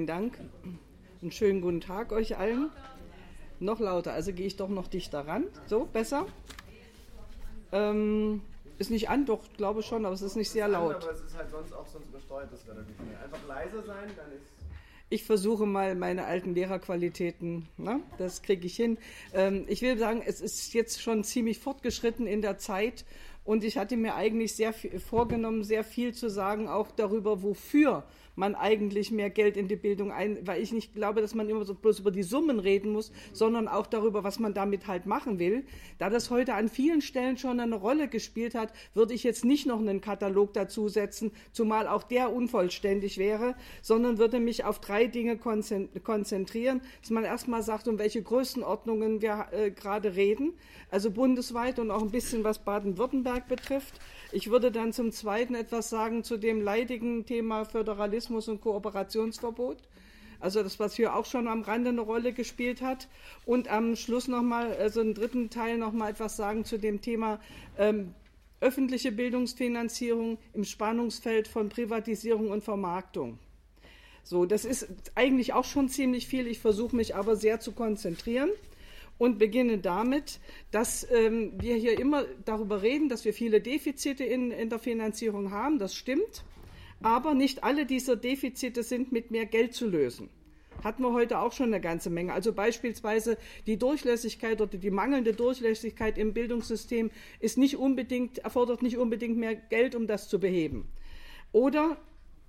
Vielen Dank. Einen schönen guten Tag euch allen. Noch lauter, also gehe ich doch noch dichter ran. So, besser? Ähm, ist nicht an, doch, glaube schon, aber es ist nicht sehr laut. aber es ist halt sonst auch sonst übersteuert das. Einfach leise sein, dann ist. Ich versuche mal meine alten Lehrerqualitäten, ne? das kriege ich hin. Ähm, ich will sagen, es ist jetzt schon ziemlich fortgeschritten in der Zeit und ich hatte mir eigentlich sehr viel, vorgenommen, sehr viel zu sagen, auch darüber, wofür man eigentlich mehr Geld in die Bildung ein, weil ich nicht glaube, dass man immer so bloß über die Summen reden muss, sondern auch darüber, was man damit halt machen will. Da das heute an vielen Stellen schon eine Rolle gespielt hat, würde ich jetzt nicht noch einen Katalog dazu setzen, zumal auch der unvollständig wäre, sondern würde mich auf drei Dinge konzentrieren, dass man erstmal sagt, um welche Größenordnungen wir äh, gerade reden, also bundesweit und auch ein bisschen was Baden-Württemberg betrifft. Ich würde dann zum Zweiten etwas sagen zu dem leidigen Thema Föderalismus und Kooperationsverbot. Also das, was hier auch schon am Rande eine Rolle gespielt hat. Und am Schluss nochmal, also im dritten Teil nochmal etwas sagen zu dem Thema ähm, öffentliche Bildungsfinanzierung im Spannungsfeld von Privatisierung und Vermarktung. So, das ist eigentlich auch schon ziemlich viel. Ich versuche mich aber sehr zu konzentrieren und beginne damit, dass ähm, wir hier immer darüber reden, dass wir viele Defizite in, in der Finanzierung haben. Das stimmt. Aber nicht alle dieser Defizite sind mit mehr Geld zu lösen. Hatten wir heute auch schon eine ganze Menge. Also beispielsweise die Durchlässigkeit oder die mangelnde Durchlässigkeit im Bildungssystem ist nicht unbedingt, erfordert nicht unbedingt mehr Geld, um das zu beheben. Oder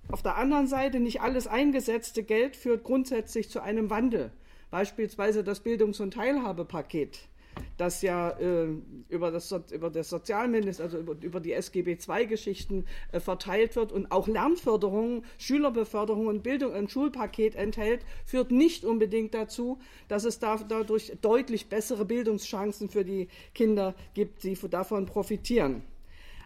auf der anderen Seite nicht alles eingesetzte Geld führt grundsätzlich zu einem Wandel. Beispielsweise das Bildungs- und Teilhabepaket, das ja äh, über, das, über das Sozialminister, also über, über die SGB II-Geschichten äh, verteilt wird und auch Lernförderung, Schülerbeförderung und Bildung ein Schulpaket enthält, führt nicht unbedingt dazu, dass es da, dadurch deutlich bessere Bildungschancen für die Kinder gibt, die davon profitieren.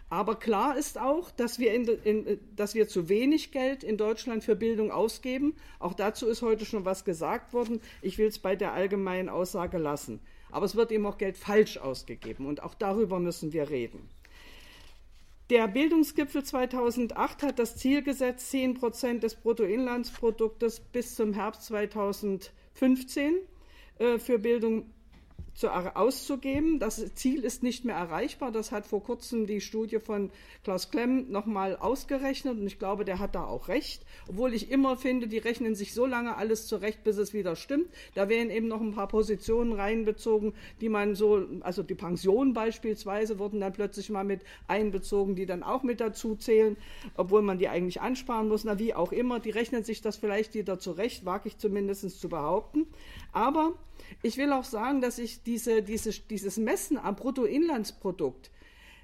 Aber klar ist auch, dass wir, in, in, dass wir zu wenig Geld in Deutschland für Bildung ausgeben. Auch dazu ist heute schon was gesagt worden. Ich will es bei der allgemeinen Aussage lassen. Aber es wird eben auch Geld falsch ausgegeben. Und auch darüber müssen wir reden. Der Bildungsgipfel 2008 hat das Ziel gesetzt, 10 Prozent des Bruttoinlandsproduktes bis zum Herbst 2015 äh, für Bildung zu, auszugeben. Das Ziel ist nicht mehr erreichbar. Das hat vor kurzem die Studie von Klaus Klemm nochmal ausgerechnet und ich glaube, der hat da auch recht. Obwohl ich immer finde, die rechnen sich so lange alles zurecht, bis es wieder stimmt. Da werden eben noch ein paar Positionen reinbezogen, die man so, also die Pension beispielsweise wurden dann plötzlich mal mit einbezogen, die dann auch mit dazu zählen, obwohl man die eigentlich ansparen muss. Na, wie auch immer, die rechnen sich das vielleicht wieder zurecht, wage ich zumindest zu behaupten. Aber ich will auch sagen, dass ich diese, diese, dieses Messen am Bruttoinlandsprodukt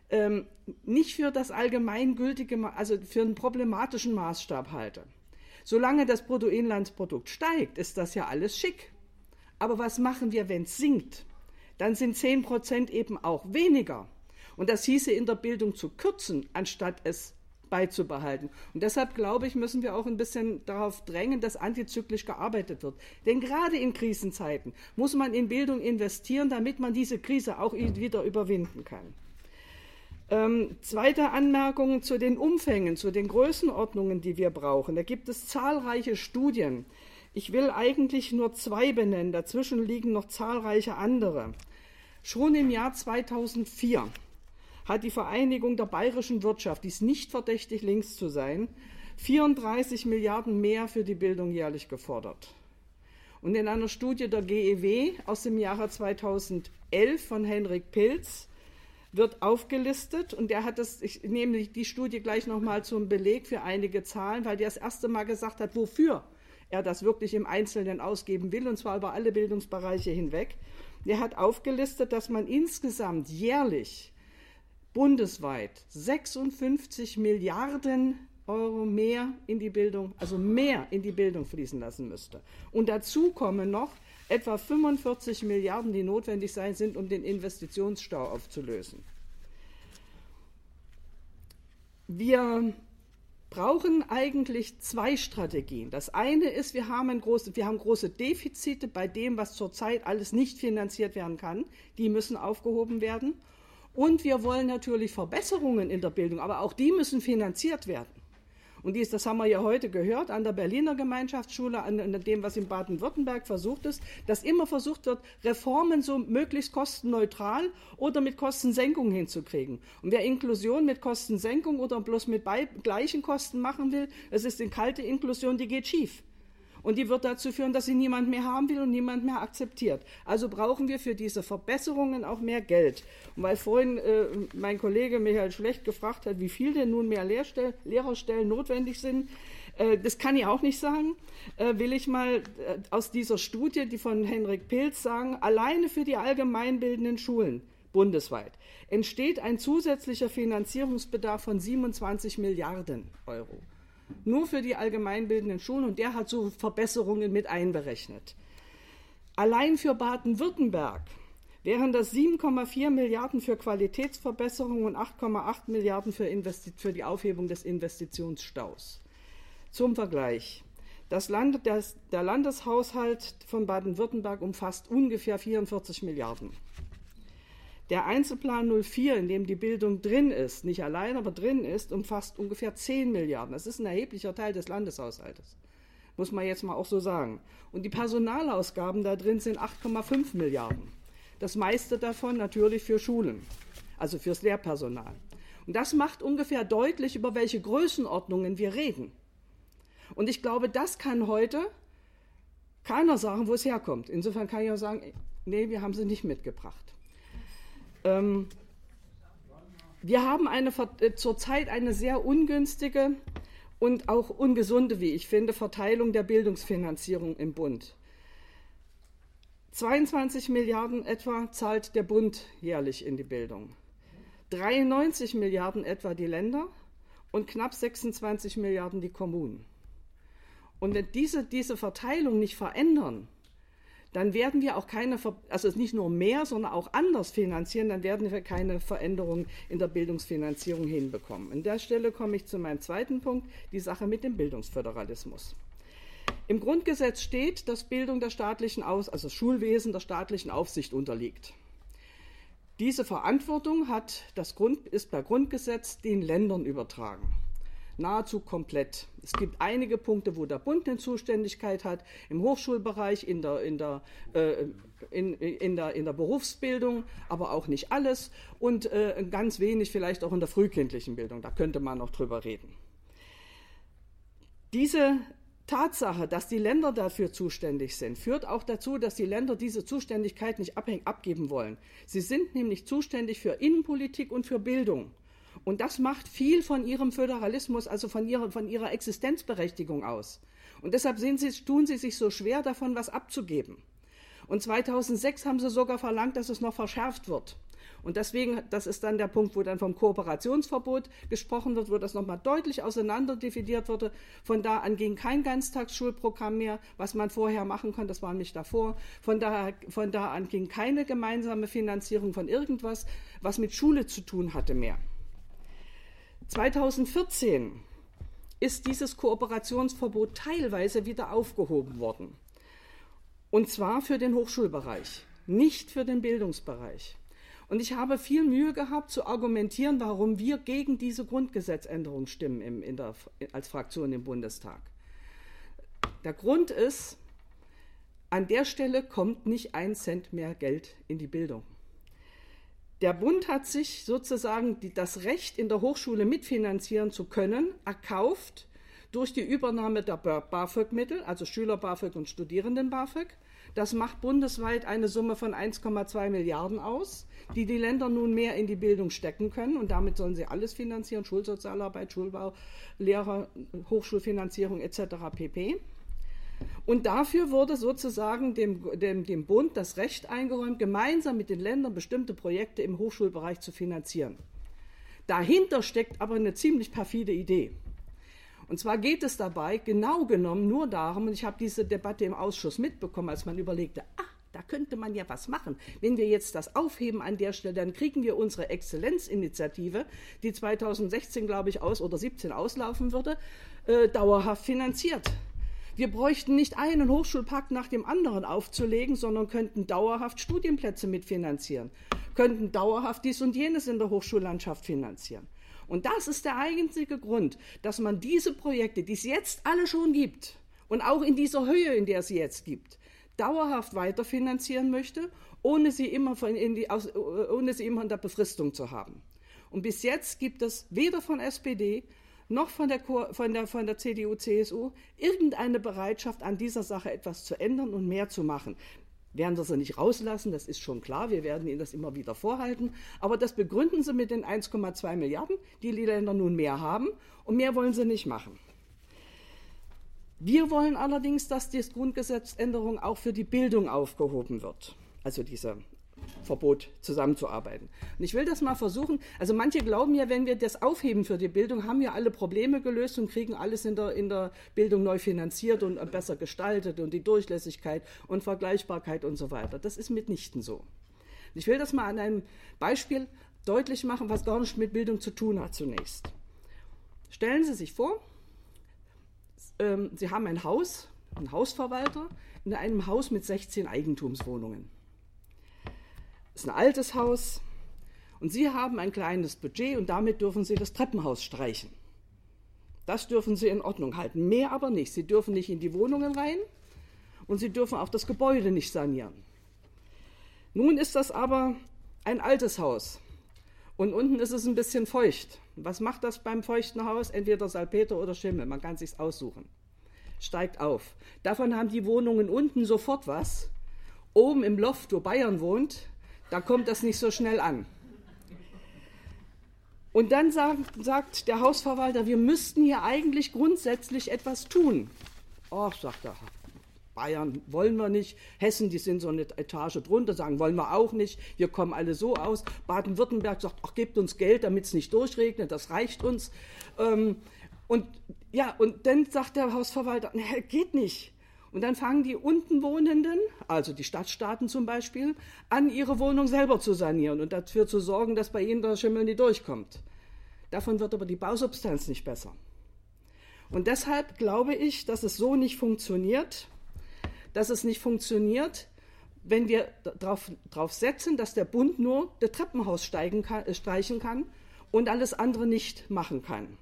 ähm, nicht für das allgemeingültige, also für einen problematischen Maßstab halte. Solange das Bruttoinlandsprodukt steigt, ist das ja alles schick. Aber was machen wir, wenn es sinkt? Dann sind 10 Prozent eben auch weniger. Und das hieße in der Bildung zu kürzen, anstatt es beizubehalten. Und deshalb glaube ich, müssen wir auch ein bisschen darauf drängen, dass antizyklisch gearbeitet wird. Denn gerade in Krisenzeiten muss man in Bildung investieren, damit man diese Krise auch wieder überwinden kann. Ähm, zweite Anmerkung zu den Umfängen, zu den Größenordnungen, die wir brauchen. Da gibt es zahlreiche Studien. Ich will eigentlich nur zwei benennen, dazwischen liegen noch zahlreiche andere. Schon im Jahr 2004 hat die Vereinigung der bayerischen Wirtschaft, die ist nicht verdächtig, links zu sein, 34 Milliarden mehr für die Bildung jährlich gefordert. Und in einer Studie der GEW aus dem Jahre 2011 von Henrik Pilz wird aufgelistet und der hat das, ich nehme die Studie gleich nochmal zum Beleg für einige Zahlen, weil der das erste Mal gesagt hat, wofür er das wirklich im Einzelnen ausgeben will, und zwar über alle Bildungsbereiche hinweg. Der hat aufgelistet, dass man insgesamt jährlich bundesweit 56 Milliarden Euro mehr in die Bildung, also mehr in die Bildung fließen lassen müsste. Und dazu kommen noch etwa 45 Milliarden, die notwendig sein sind, um den Investitionsstau aufzulösen. Wir brauchen eigentlich zwei Strategien. Das eine ist, wir haben, große, wir haben große Defizite bei dem, was zurzeit alles nicht finanziert werden kann. Die müssen aufgehoben werden. Und wir wollen natürlich Verbesserungen in der Bildung, aber auch die müssen finanziert werden. Und dies, das haben wir ja heute gehört an der Berliner Gemeinschaftsschule, an, dem, was in Baden-Württemberg versucht ist, dass immer versucht wird, Reformen so möglichst kostenneutral oder mit Kostensenkung hinzukriegen. Und wer Inklusion mit Kostensenkung oder bloß mit gleichen Kosten machen will, das ist eine kalte Inklusion, die geht schief. Und die wird dazu führen, dass sie niemand mehr haben will und niemand mehr akzeptiert. Also brauchen wir für diese Verbesserungen auch mehr Geld. Und weil vorhin äh, mein Kollege Michael Schlecht gefragt hat, wie viel denn nun mehr Lehrstell Lehrerstellen notwendig sind, äh, das kann ich auch nicht sagen. Äh, will ich mal äh, aus dieser Studie, die von Henrik Pilz sagen, alleine für die allgemeinbildenden Schulen bundesweit entsteht ein zusätzlicher Finanzierungsbedarf von 27 Milliarden Euro nur für die allgemeinbildenden Schulen und der hat so Verbesserungen mit einberechnet. Allein für Baden-Württemberg wären das 7,4 Milliarden für Qualitätsverbesserungen und 8,8 Milliarden für, für, die Aufhebung des Investitionsstaus. Zum Vergleich. Das Land, das, der Landeshaushalt von Baden-Württemberg umfasst ungefähr 44 Milliarden. Der Einzelplan 04, in dem die Bildung drin ist, nicht allein, aber drin ist, umfasst ungefähr 10 Milliarden. Das ist ein erheblicher Teil des Landeshaushaltes. Muss man jetzt mal auch so sagen. Und die Personalausgaben da drin sind 8,5 Milliarden. Das meiste davon natürlich für Schulen, also fürs Lehrpersonal. Und das macht ungefähr deutlich, über welche Größenordnungen wir reden. Und ich glaube, das kann heute keiner sagen, wo es herkommt. Insofern kann ich auch sagen, nee, wir haben sie nicht mitgebracht. Ähm, wir haben eine, äh, zurzeit eine sehr ungünstige und auch ungesunde, wie ich finde, Verteilung der Bildungsfinanzierung im Bund. 22 Milliarden etwa zahlt der Bund jährlich in die Bildung. 93 Milliarden etwa die Länder und knapp 26 Milliarden die Kommunen. Und wenn diese, diese Verteilung nicht verändern, dann werden wir auch keine, also nicht nur mehr, sondern auch anders finanzieren, dann werden wir keine Veränderung in der Bildungsfinanzierung hinbekommen. An der Stelle komme ich zu meinem zweiten Punkt, die Sache mit dem Bildungsföderalismus. Im Grundgesetz steht, dass Bildung der staatlichen Aus, also Schulwesen der staatlichen Aufsicht unterliegt. Diese Verantwortung hat das Grund, ist per Grundgesetz den Ländern übertragen nahezu komplett. Es gibt einige Punkte, wo der Bund eine Zuständigkeit hat, im Hochschulbereich, in der, in der, äh, in, in, der, in der Berufsbildung, aber auch nicht alles und äh, ganz wenig vielleicht auch in der frühkindlichen Bildung. Da könnte man noch drüber reden. Diese Tatsache, dass die Länder dafür zuständig sind, führt auch dazu, dass die Länder diese Zuständigkeit nicht abgeben wollen. Sie sind nämlich zuständig für Innenpolitik und für Bildung. Und das macht viel von ihrem Föderalismus, also von ihrer, von ihrer Existenzberechtigung aus. Und deshalb sie, tun sie sich so schwer, davon was abzugeben. Und 2006 haben sie sogar verlangt, dass es noch verschärft wird. Und deswegen, das ist dann der Punkt, wo dann vom Kooperationsverbot gesprochen wird, wo das nochmal deutlich auseinanderdividiert wurde. Von da an ging kein Ganztagsschulprogramm mehr, was man vorher machen konnte, das war nicht davor. Von da, von da an ging keine gemeinsame Finanzierung von irgendwas, was mit Schule zu tun hatte mehr. 2014 ist dieses Kooperationsverbot teilweise wieder aufgehoben worden. Und zwar für den Hochschulbereich, nicht für den Bildungsbereich. Und ich habe viel Mühe gehabt zu argumentieren, warum wir gegen diese Grundgesetzänderung stimmen im, der, als Fraktion im Bundestag. Der Grund ist, an der Stelle kommt nicht ein Cent mehr Geld in die Bildung. Der Bund hat sich sozusagen die, das Recht, in der Hochschule mitfinanzieren zu können, erkauft durch die Übernahme der BAföG-Mittel, also Schüler-BAföG und Studierenden-BAföG. Das macht bundesweit eine Summe von 1,2 Milliarden aus, die die Länder nun mehr in die Bildung stecken können. Und damit sollen sie alles finanzieren, Schulsozialarbeit, Schulbau, Lehrer, Hochschulfinanzierung etc. pp. Und dafür wurde sozusagen dem, dem, dem Bund das Recht eingeräumt, gemeinsam mit den Ländern bestimmte Projekte im Hochschulbereich zu finanzieren. Dahinter steckt aber eine ziemlich perfide Idee. Und zwar geht es dabei genau genommen nur darum, und ich habe diese Debatte im Ausschuss mitbekommen, als man überlegte, ah, da könnte man ja was machen. Wenn wir jetzt das aufheben an der Stelle, dann kriegen wir unsere Exzellenzinitiative, die 2016, glaube ich, aus oder 17 auslaufen würde, äh, dauerhaft finanziert. Wir bräuchten nicht einen Hochschulpakt nach dem anderen aufzulegen, sondern könnten dauerhaft Studienplätze mitfinanzieren, könnten dauerhaft dies und jenes in der Hochschullandschaft finanzieren. Und das ist der einzige Grund, dass man diese Projekte, die es jetzt alle schon gibt und auch in dieser Höhe, in der es jetzt gibt, dauerhaft weiterfinanzieren möchte, ohne sie immer, von die, ohne sie immer in der Befristung zu haben. Und bis jetzt gibt es weder von SPD noch von der, von der, von der CDU, CSU irgendeine Bereitschaft, an dieser Sache etwas zu ändern und mehr zu machen. Werden wir sie nicht rauslassen, das ist schon klar, wir werden Ihnen das immer wieder vorhalten. Aber das begründen Sie mit den 1,2 Milliarden, die die Länder nun mehr haben, und mehr wollen sie nicht machen. Wir wollen allerdings, dass die Grundgesetzänderung auch für die Bildung aufgehoben wird. Also diese Verbot zusammenzuarbeiten. Und ich will das mal versuchen. Also manche glauben ja, wenn wir das aufheben für die Bildung, haben wir alle Probleme gelöst und kriegen alles in der, in der Bildung neu finanziert und besser gestaltet und die Durchlässigkeit und Vergleichbarkeit und so weiter. Das ist mitnichten so. Ich will das mal an einem Beispiel deutlich machen, was gar nicht mit Bildung zu tun hat zunächst. Stellen Sie sich vor, ähm, Sie haben ein Haus, einen Hausverwalter in einem Haus mit 16 Eigentumswohnungen ist ein altes Haus und Sie haben ein kleines Budget und damit dürfen Sie das Treppenhaus streichen. Das dürfen Sie in Ordnung halten, mehr aber nicht. Sie dürfen nicht in die Wohnungen rein und Sie dürfen auch das Gebäude nicht sanieren. Nun ist das aber ein altes Haus und unten ist es ein bisschen feucht. Was macht das beim feuchten Haus? Entweder Salpeter oder Schimmel, man kann sich's aussuchen. Steigt auf. Davon haben die Wohnungen unten sofort was. Oben im Loft, wo Bayern wohnt, da kommt das nicht so schnell an. Und dann sagt, sagt der Hausverwalter, wir müssten hier eigentlich grundsätzlich etwas tun. Ach, sagt er, Bayern wollen wir nicht, Hessen, die sind so eine Etage drunter, sagen, wollen wir auch nicht, wir kommen alle so aus. Baden-Württemberg sagt, ach, gebt uns Geld, damit es nicht durchregnet, das reicht uns. Ähm, und ja, und dann sagt der Hausverwalter, nee, geht nicht. Und dann fangen die unten Wohnenden, also die Stadtstaaten zum Beispiel, an, ihre Wohnung selber zu sanieren und dafür zu sorgen, dass bei ihnen der Schimmel nicht durchkommt. Davon wird aber die Bausubstanz nicht besser. Und deshalb glaube ich, dass es so nicht funktioniert, dass es nicht funktioniert, wenn wir darauf setzen, dass der Bund nur das Treppenhaus kann, äh, streichen kann und alles andere nicht machen kann.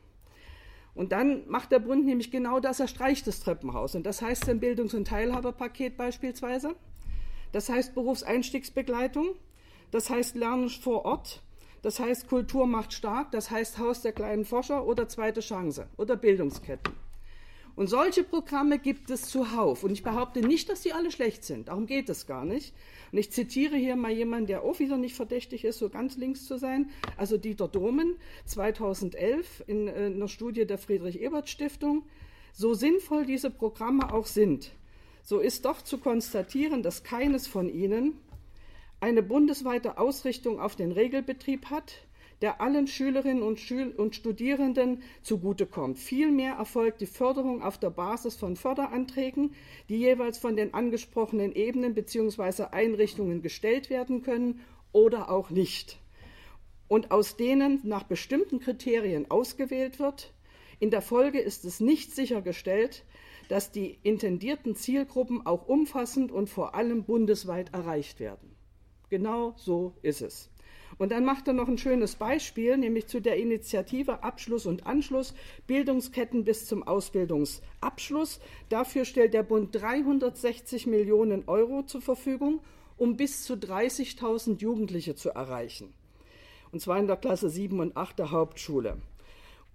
Und dann macht der Bund nämlich genau das, er streicht das Treppenhaus. Und das heißt ein Bildungs- und Teilhaberpaket beispielsweise. Das heißt Berufseinstiegsbegleitung. Das heißt Lernen vor Ort. Das heißt Kultur macht stark. Das heißt Haus der kleinen Forscher oder zweite Chance oder Bildungsketten. Und solche Programme gibt es zuhauf. Und ich behaupte nicht, dass die alle schlecht sind. Darum geht es gar nicht. Und ich zitiere hier mal jemanden, der auch wieder nicht verdächtig ist, so ganz links zu sein. Also Dieter Domen, 2011 in äh, einer Studie der Friedrich-Ebert-Stiftung. So sinnvoll diese Programme auch sind, so ist doch zu konstatieren, dass keines von ihnen eine bundesweite Ausrichtung auf den Regelbetrieb hat, der allen Schülerinnen und, Schül und Studierenden zugutekommt. Vielmehr erfolgt die Förderung auf der Basis von Förderanträgen, die jeweils von den angesprochenen Ebenen bzw. Einrichtungen gestellt werden können oder auch nicht. Und aus denen nach bestimmten Kriterien ausgewählt wird. In der Folge ist es nicht sichergestellt, dass die intendierten Zielgruppen auch umfassend und vor allem bundesweit erreicht werden. Genau so ist es. Und dann macht er noch ein schönes Beispiel, nämlich zu der Initiative Abschluss und Anschluss, Bildungsketten bis zum Ausbildungsabschluss. Dafür stellt der Bund 360 Millionen Euro zur Verfügung, um bis zu 30.000 Jugendliche zu erreichen. Und zwar in der Klasse 7 und 8 der Hauptschule.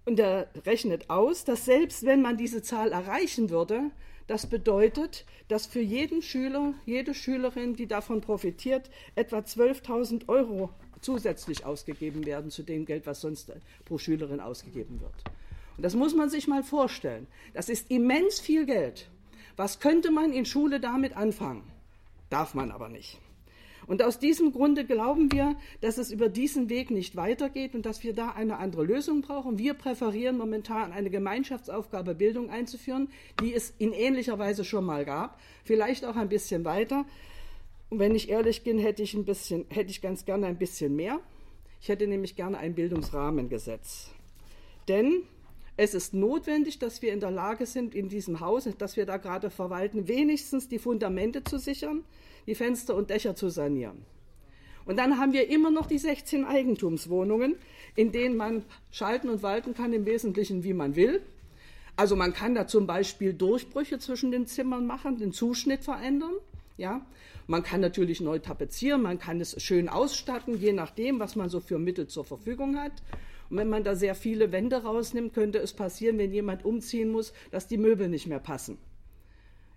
Und er rechnet aus, dass selbst wenn man diese Zahl erreichen würde, das bedeutet, dass für jeden Schüler, jede Schülerin, die davon profitiert, etwa 12.000 Euro zusätzlich ausgegeben werden zu dem Geld, was sonst pro Schülerin ausgegeben wird. Und das muss man sich mal vorstellen. Das ist immens viel Geld. Was könnte man in Schule damit anfangen? Darf man aber nicht. Und aus diesem Grunde glauben wir, dass es über diesen Weg nicht weitergeht und dass wir da eine andere Lösung brauchen. Wir präferieren momentan eine Gemeinschaftsaufgabe Bildung einzuführen, die es in ähnlicher Weise schon mal gab, vielleicht auch ein bisschen weiter. Und wenn ich ehrlich bin, hätte ich, ein bisschen, hätte ich ganz gerne ein bisschen mehr. Ich hätte nämlich gerne ein Bildungsrahmengesetz. Denn es ist notwendig, dass wir in der Lage sind, in diesem Haus, das wir da gerade verwalten, wenigstens die Fundamente zu sichern, die Fenster und Dächer zu sanieren. Und dann haben wir immer noch die 16 Eigentumswohnungen, in denen man schalten und walten kann, im Wesentlichen wie man will. Also man kann da zum Beispiel Durchbrüche zwischen den Zimmern machen, den Zuschnitt verändern. Ja, man kann natürlich neu tapezieren, man kann es schön ausstatten, je nachdem, was man so für Mittel zur Verfügung hat. Und wenn man da sehr viele Wände rausnimmt, könnte es passieren, wenn jemand umziehen muss, dass die Möbel nicht mehr passen.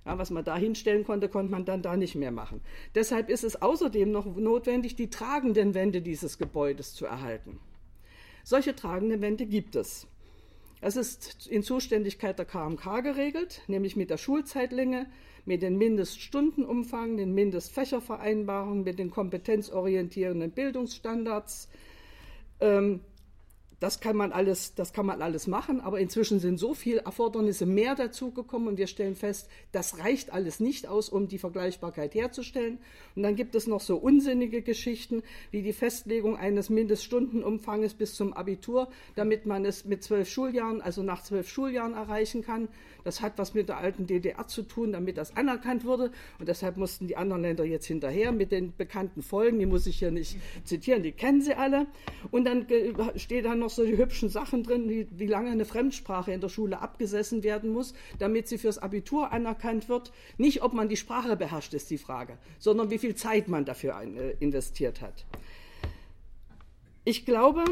Ja, was man da hinstellen konnte, konnte man dann da nicht mehr machen. Deshalb ist es außerdem noch notwendig, die tragenden Wände dieses Gebäudes zu erhalten. Solche tragenden Wände gibt es. Es ist in Zuständigkeit der KMK geregelt, nämlich mit der Schulzeitlänge, mit den Mindeststundenumfang, den Mindestfächervereinbarungen, mit den kompetenzorientierenden Bildungsstandards, ähm, das kann man alles, das kann man alles machen, aber inzwischen sind so viele Erfordernisse mehr dazugekommen und wir stellen fest, das reicht alles nicht aus, um die Vergleichbarkeit herzustellen. Und dann gibt es noch so unsinnige Geschichten wie die Festlegung eines Mindeststundenumfanges bis zum Abitur, damit man es mit zwölf Schuljahren, also nach zwölf Schuljahren erreichen kann. Das hat was mit der alten DDR zu tun, damit das anerkannt wurde. Und deshalb mussten die anderen Länder jetzt hinterher mit den bekannten Folgen. Die muss ich hier nicht zitieren, die kennen Sie alle. Und dann steht da noch noch so die hübschen Sachen drin, wie, wie lange eine Fremdsprache in der Schule abgesessen werden muss, damit sie fürs Abitur anerkannt wird. Nicht, ob man die Sprache beherrscht, ist die Frage, sondern wie viel Zeit man dafür äh, investiert hat. Ich glaube,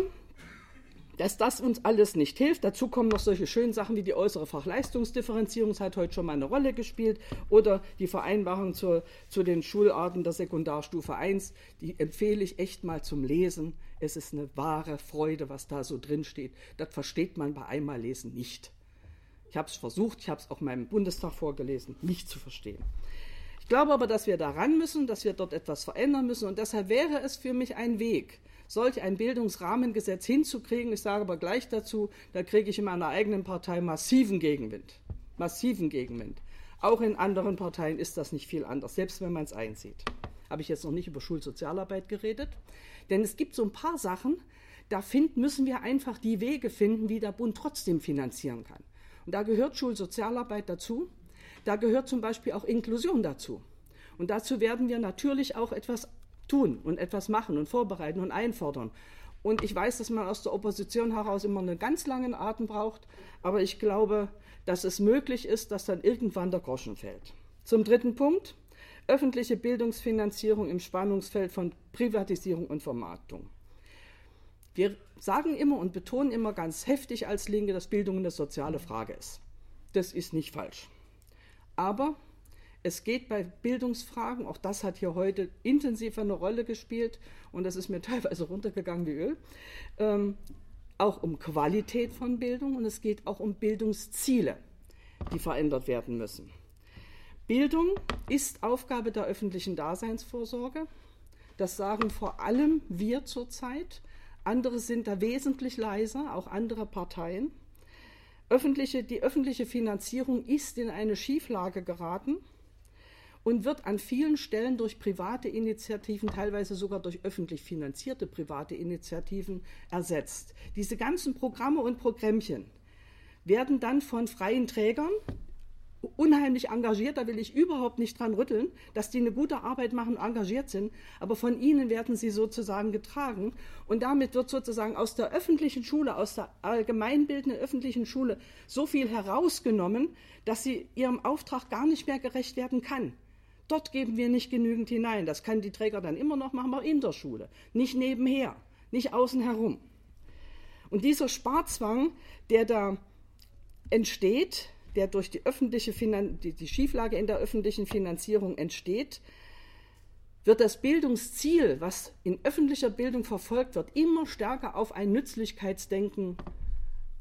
dass das uns alles nicht hilft. Dazu kommen noch solche schönen Sachen wie die äußere Fachleistungsdifferenzierung, das hat heute schon mal eine Rolle gespielt, oder die Vereinbarung zur, zu den Schularten der Sekundarstufe 1. Die empfehle ich echt mal zum Lesen. Es ist eine wahre Freude, was da so drin steht. Das versteht man bei einmal Lesen nicht. Ich habe es versucht, ich habe es auch meinem Bundestag vorgelesen, nicht zu verstehen. Ich glaube aber, dass wir daran müssen, dass wir dort etwas verändern müssen und deshalb wäre es für mich ein Weg, solch ein Bildungsrahmengesetz hinzukriegen. Ich sage aber gleich dazu, da kriege ich in meiner eigenen Partei massiven Gegenwind. Massiven Gegenwind. Auch in anderen Parteien ist das nicht viel anders, selbst wenn man es einsieht. Habe ich jetzt noch nicht über Schulsozialarbeit geredet. Denn es gibt so ein paar Sachen, da find, müssen wir einfach die Wege finden, wie der Bund trotzdem finanzieren kann. Und da gehört Schulsozialarbeit dazu. Da gehört zum Beispiel auch Inklusion dazu. Und dazu werden wir natürlich auch etwas tun und etwas machen und vorbereiten und einfordern. Und ich weiß, dass man aus der Opposition heraus immer einen ganz langen Atem braucht, aber ich glaube, dass es möglich ist, dass dann irgendwann der Groschen fällt. Zum dritten Punkt öffentliche Bildungsfinanzierung im Spannungsfeld von Privatisierung und Vermarktung. Wir sagen immer und betonen immer ganz heftig als Linke, dass Bildung eine soziale Frage ist. Das ist nicht falsch. Aber es geht bei Bildungsfragen, auch das hat hier heute intensiv eine Rolle gespielt und das ist mir teilweise runtergegangen wie Öl, ähm, auch um Qualität von Bildung und es geht auch um Bildungsziele, die verändert werden müssen. Bildung ist Aufgabe der öffentlichen Daseinsvorsorge. Das sagen vor allem wir zurzeit. Andere sind da wesentlich leiser, auch andere Parteien. Öffentliche, die öffentliche Finanzierung ist in eine Schieflage geraten und wird an vielen Stellen durch private Initiativen, teilweise sogar durch öffentlich finanzierte private Initiativen ersetzt. Diese ganzen Programme und Programmchen werden dann von freien Trägern unheimlich engagiert, da will ich überhaupt nicht dran rütteln, dass die eine gute Arbeit machen und engagiert sind, aber von ihnen werden sie sozusagen getragen und damit wird sozusagen aus der öffentlichen Schule, aus der allgemeinbildenden öffentlichen Schule so viel herausgenommen, dass sie ihrem Auftrag gar nicht mehr gerecht werden kann. Dort geben wir nicht genügend hinein. Das kann die Träger dann immer noch machen, aber in der Schule, nicht nebenher, nicht außen herum. Und dieser Sparzwang, der da entsteht, der durch die öffentliche Finan die, die Schieflage in der öffentlichen Finanzierung entsteht, wird das Bildungsziel, was in öffentlicher Bildung verfolgt wird, immer stärker auf ein Nützlichkeitsdenken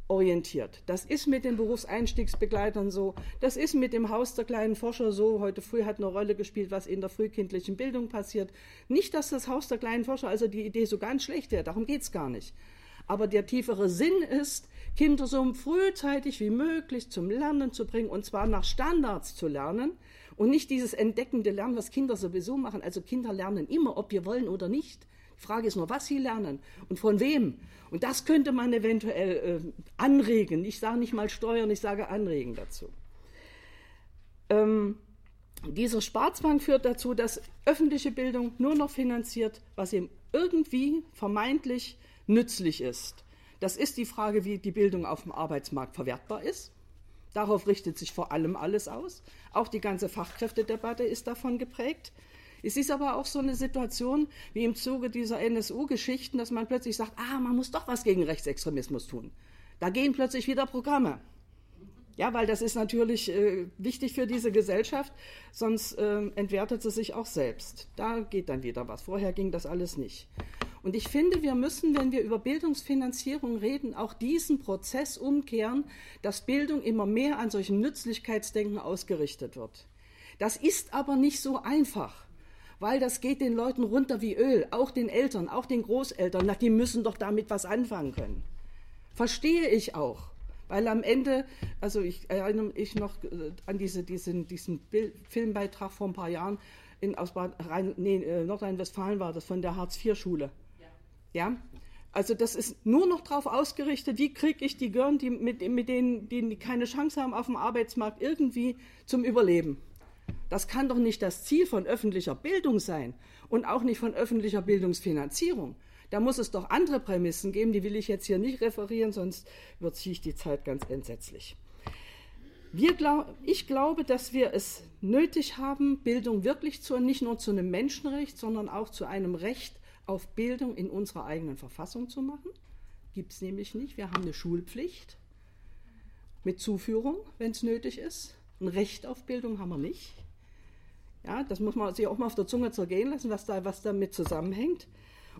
orientiert. Das ist mit den Berufseinstiegsbegleitern so, das ist mit dem Haus der kleinen Forscher so. Heute früh hat eine Rolle gespielt, was in der frühkindlichen Bildung passiert. Nicht, dass das Haus der kleinen Forscher, also die Idee so ganz schlecht wäre, darum geht es gar nicht. Aber der tiefere Sinn ist, Kinder so frühzeitig wie möglich zum Lernen zu bringen und zwar nach Standards zu lernen und nicht dieses entdeckende Lernen, was Kinder sowieso machen. Also Kinder lernen immer, ob wir wollen oder nicht. Frage ist nur, was sie lernen und von wem. Und das könnte man eventuell äh, anregen. Ich sage nicht mal steuern, ich sage anregen dazu. Ähm, dieser Sparzwang führt dazu, dass öffentliche Bildung nur noch finanziert, was ihm irgendwie vermeintlich nützlich ist. Das ist die Frage, wie die Bildung auf dem Arbeitsmarkt verwertbar ist. Darauf richtet sich vor allem alles aus. Auch die ganze Fachkräftedebatte ist davon geprägt. Es ist aber auch so eine Situation wie im Zuge dieser NSU-Geschichten, dass man plötzlich sagt, ah, man muss doch was gegen Rechtsextremismus tun. Da gehen plötzlich wieder Programme. Ja, weil das ist natürlich äh, wichtig für diese Gesellschaft, sonst äh, entwertet sie sich auch selbst. Da geht dann wieder was. Vorher ging das alles nicht. Und ich finde, wir müssen, wenn wir über Bildungsfinanzierung reden, auch diesen Prozess umkehren, dass Bildung immer mehr an solchen Nützlichkeitsdenken ausgerichtet wird. Das ist aber nicht so einfach, weil das geht den Leuten runter wie Öl, auch den Eltern, auch den Großeltern. Na, die müssen doch damit was anfangen können. Verstehe ich auch. Weil am Ende, also ich erinnere mich noch äh, an diese, diesen, diesen Bild, Filmbeitrag vor ein paar Jahren in, aus nee, äh, Nordrhein-Westfalen war das von der Hartz-IV-Schule. Ja. ja. Also das ist nur noch darauf ausgerichtet, wie kriege ich die Girls, die mit, mit denen, die keine Chance haben auf dem Arbeitsmarkt, irgendwie zum Überleben. Das kann doch nicht das Ziel von öffentlicher Bildung sein und auch nicht von öffentlicher Bildungsfinanzierung. Da muss es doch andere Prämissen geben, die will ich jetzt hier nicht referieren, sonst überziehe ich die Zeit ganz entsetzlich. Glaub, ich glaube, dass wir es nötig haben, Bildung wirklich zu, nicht nur zu einem Menschenrecht, sondern auch zu einem Recht auf Bildung in unserer eigenen Verfassung zu machen. Gibt es nämlich nicht. Wir haben eine Schulpflicht mit Zuführung, wenn es nötig ist. Ein Recht auf Bildung haben wir nicht. Ja, das muss man sich auch mal auf der Zunge zergehen lassen, was, da, was damit zusammenhängt.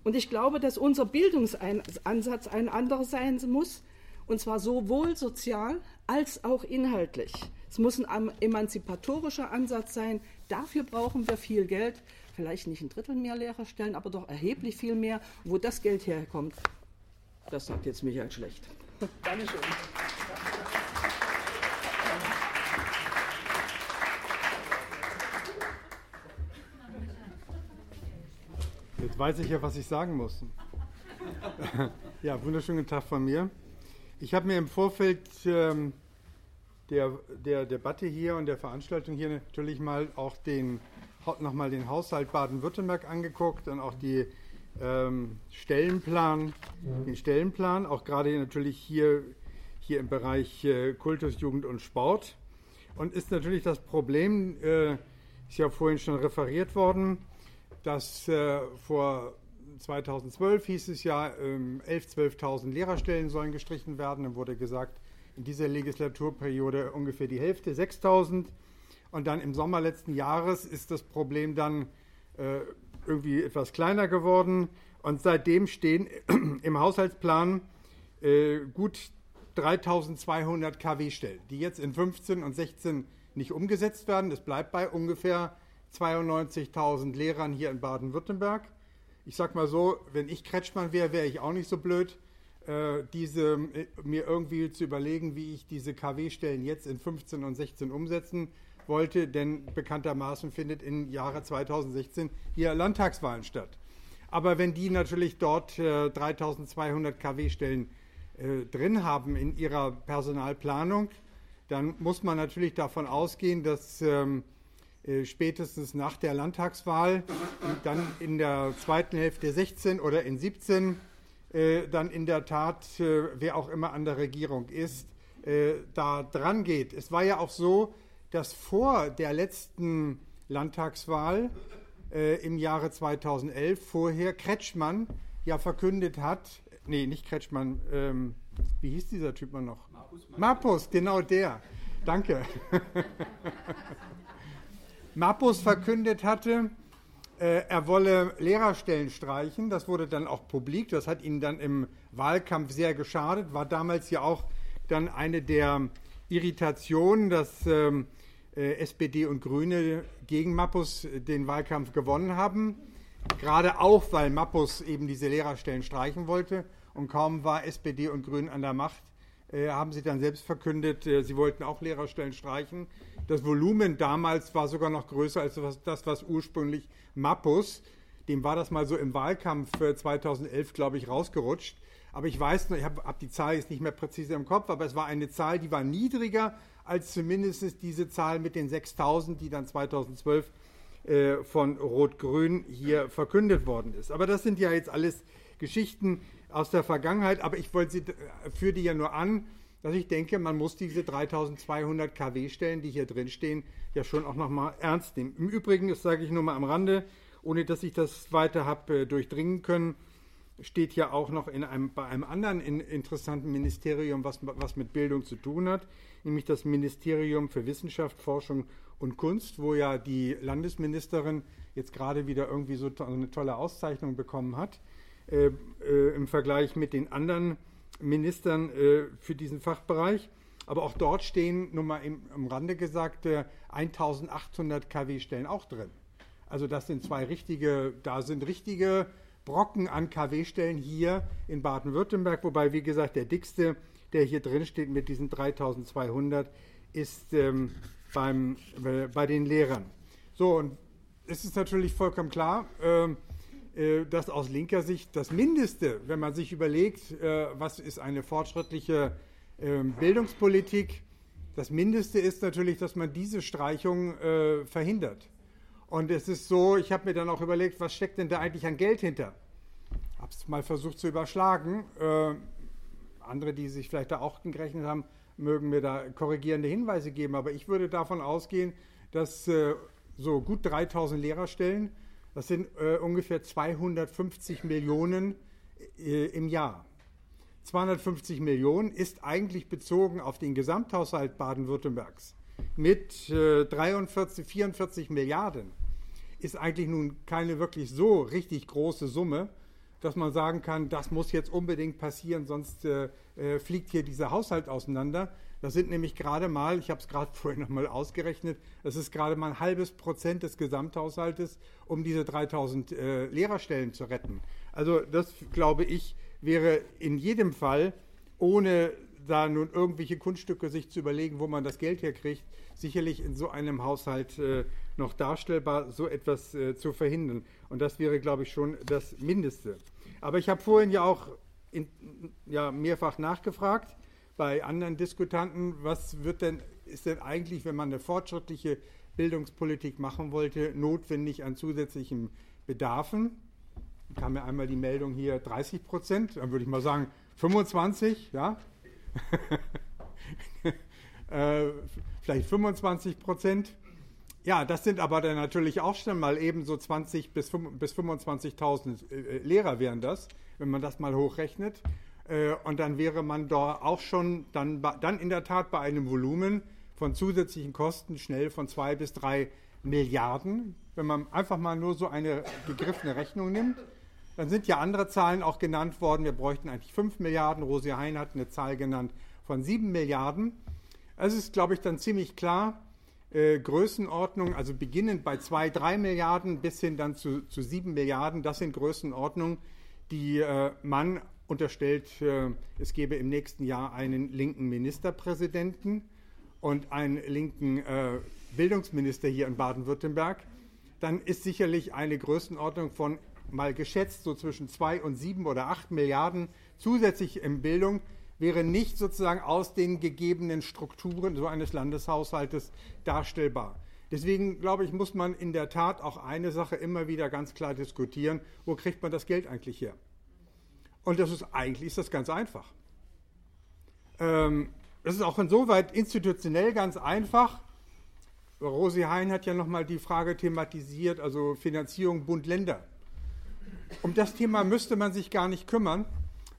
Und ich glaube, dass unser Bildungsansatz ein anderer sein muss, und zwar sowohl sozial als auch inhaltlich. Es muss ein emanzipatorischer Ansatz sein. Dafür brauchen wir viel Geld. Vielleicht nicht ein Drittel mehr Lehrerstellen, aber doch erheblich viel mehr. Wo das Geld herkommt, das sagt jetzt Michael Schlecht. Dankeschön. Jetzt weiß ich ja, was ich sagen muss. ja, wunderschönen Tag von mir. Ich habe mir im Vorfeld ähm, der, der Debatte hier und der Veranstaltung hier natürlich mal auch den, nochmal den Haushalt Baden-Württemberg angeguckt und auch die ähm, Stellenplan, den Stellenplan, auch gerade natürlich hier, hier im Bereich äh, Kultus, Jugend und Sport. Und ist natürlich das Problem, äh, ist ja vorhin schon referiert worden, dass äh, vor 2012 hieß es ja, ähm, 11.000, 12.000 Lehrerstellen sollen gestrichen werden. Dann wurde gesagt, in dieser Legislaturperiode ungefähr die Hälfte, 6.000. Und dann im Sommer letzten Jahres ist das Problem dann äh, irgendwie etwas kleiner geworden. Und seitdem stehen im Haushaltsplan äh, gut 3.200 KW-Stellen, die jetzt in 15 und 16 nicht umgesetzt werden. Es bleibt bei ungefähr 92.000 Lehrern hier in Baden-Württemberg. Ich sag mal so, wenn ich Kretschmann wäre, wäre ich auch nicht so blöd, äh, diese, äh, mir irgendwie zu überlegen, wie ich diese KW-Stellen jetzt in 15 und 16 umsetzen wollte, denn bekanntermaßen findet im Jahre 2016 hier Landtagswahlen statt. Aber wenn die natürlich dort äh, 3200 KW-Stellen äh, drin haben in ihrer Personalplanung, dann muss man natürlich davon ausgehen, dass ähm, äh, spätestens nach der Landtagswahl, dann in der zweiten Hälfte 16 oder in 17, äh, dann in der Tat, äh, wer auch immer an der Regierung ist, da dran geht. Es war ja auch so, dass vor der letzten Landtagswahl im Jahre 2011 vorher Kretschmann ja verkündet hat, nee, nicht Kretschmann, ähm, wie hieß dieser Typ mal noch? Marpus, Marpus genau der. Danke. Mappus verkündet hatte, äh, er wolle Lehrerstellen streichen. Das wurde dann auch publik. Das hat ihnen dann im Wahlkampf sehr geschadet. War damals ja auch dann eine der Irritationen, dass ähm, äh, SPD und Grüne gegen Mappus den Wahlkampf gewonnen haben. Gerade auch, weil Mappus eben diese Lehrerstellen streichen wollte. Und kaum war SPD und Grünen an der Macht, äh, haben sie dann selbst verkündet, äh, sie wollten auch Lehrerstellen streichen. Das Volumen damals war sogar noch größer als das, was ursprünglich Mappus, dem war das mal so im Wahlkampf 2011, glaube ich, rausgerutscht. Aber ich weiß noch, ich habe hab die Zahl jetzt nicht mehr präzise im Kopf, aber es war eine Zahl, die war niedriger als zumindest diese Zahl mit den 6000, die dann 2012 äh, von Rot-Grün hier verkündet worden ist. Aber das sind ja jetzt alles Geschichten aus der Vergangenheit, aber ich wollte sie, äh, führe die ja nur an, dass ich denke, man muss diese 3200 kW-Stellen, die hier drin stehen, ja schon auch nochmal ernst nehmen. Im Übrigen, das sage ich nur mal am Rande, ohne dass ich das weiter habe äh, durchdringen können, steht ja auch noch in einem, bei einem anderen in, interessanten Ministerium, was, was mit Bildung zu tun hat, nämlich das Ministerium für Wissenschaft, Forschung und Kunst, wo ja die Landesministerin jetzt gerade wieder irgendwie so eine tolle Auszeichnung bekommen hat, äh, äh, im Vergleich mit den anderen Ministern äh, für diesen Fachbereich. Aber auch dort stehen, nur mal im, am Rande gesagt, 1800 kW-Stellen auch drin. Also das sind zwei richtige, da sind richtige Brocken an KW-Stellen hier in Baden-Württemberg, wobei, wie gesagt, der dickste, der hier drin steht mit diesen 3200, ist ähm, beim, äh, bei den Lehrern. So, und es ist natürlich vollkommen klar, ähm, äh, dass aus linker Sicht das Mindeste, wenn man sich überlegt, äh, was ist eine fortschrittliche äh, Bildungspolitik, das Mindeste ist natürlich, dass man diese Streichung äh, verhindert. Und es ist so, ich habe mir dann auch überlegt, was steckt denn da eigentlich an Geld hinter? Habe es mal versucht zu überschlagen. Äh, andere, die sich vielleicht da auch gerechnet haben, mögen mir da korrigierende Hinweise geben. Aber ich würde davon ausgehen, dass äh, so gut 3000 Lehrerstellen, das sind äh, ungefähr 250 Millionen äh, im Jahr. 250 Millionen ist eigentlich bezogen auf den Gesamthaushalt Baden-Württembergs mit äh, 43, 44 Milliarden ist eigentlich nun keine wirklich so richtig große Summe, dass man sagen kann, das muss jetzt unbedingt passieren, sonst äh, äh, fliegt hier dieser Haushalt auseinander. Das sind nämlich gerade mal, ich habe es gerade vorhin nochmal ausgerechnet, das ist gerade mal ein halbes Prozent des Gesamthaushaltes, um diese 3000 äh, Lehrerstellen zu retten. Also das, glaube ich, wäre in jedem Fall, ohne da nun irgendwelche Kunststücke sich zu überlegen, wo man das Geld herkriegt, sicherlich in so einem Haushalt äh, noch darstellbar, so etwas äh, zu verhindern. Und das wäre, glaube ich, schon das Mindeste. Aber ich habe vorhin ja auch in, ja, mehrfach nachgefragt bei anderen Diskutanten, was wird denn, ist denn eigentlich, wenn man eine fortschrittliche Bildungspolitik machen wollte, notwendig an zusätzlichen Bedarfen? Da kam mir einmal die Meldung hier 30 Prozent, dann würde ich mal sagen 25, ja. äh, vielleicht 25 Prozent. Ja, das sind aber dann natürlich auch schon mal eben so 20 bis, bis 25.000 äh, Lehrer wären das, wenn man das mal hochrechnet. Äh, und dann wäre man da auch schon dann, dann in der Tat bei einem Volumen von zusätzlichen Kosten schnell von zwei bis drei Milliarden. Wenn man einfach mal nur so eine gegriffene Rechnung nimmt, dann sind ja andere Zahlen auch genannt worden. Wir bräuchten eigentlich 5 Milliarden. Rosi Hein hat eine Zahl genannt von 7 Milliarden. Es ist, glaube ich, dann ziemlich klar, äh, Größenordnung, also beginnend bei 2, 3 Milliarden bis hin dann zu, 7 Milliarden, das sind Größenordnungen, die äh, man unterstellt, äh, es gebe im nächsten Jahr einen linken Ministerpräsidenten und einen linken äh, Bildungsminister hier in Baden-Württemberg. Dann ist sicherlich eine Größenordnung von mal geschätzt so zwischen 2 und 7 oder 8 Milliarden zusätzlich in Bildung wäre nicht sozusagen aus den gegebenen Strukturen so eines Landeshaushaltes darstellbar. Deswegen glaube ich, muss man in der Tat auch eine Sache immer wieder ganz klar diskutieren, wo kriegt man das Geld eigentlich her? Und das ist eigentlich ist das ganz einfach. Ähm, das ist auch insoweit institutionell ganz einfach. Rosi Hein hat ja nochmal die Frage thematisiert, also Finanzierung Bund-Länder. Um das Thema müsste man sich gar nicht kümmern,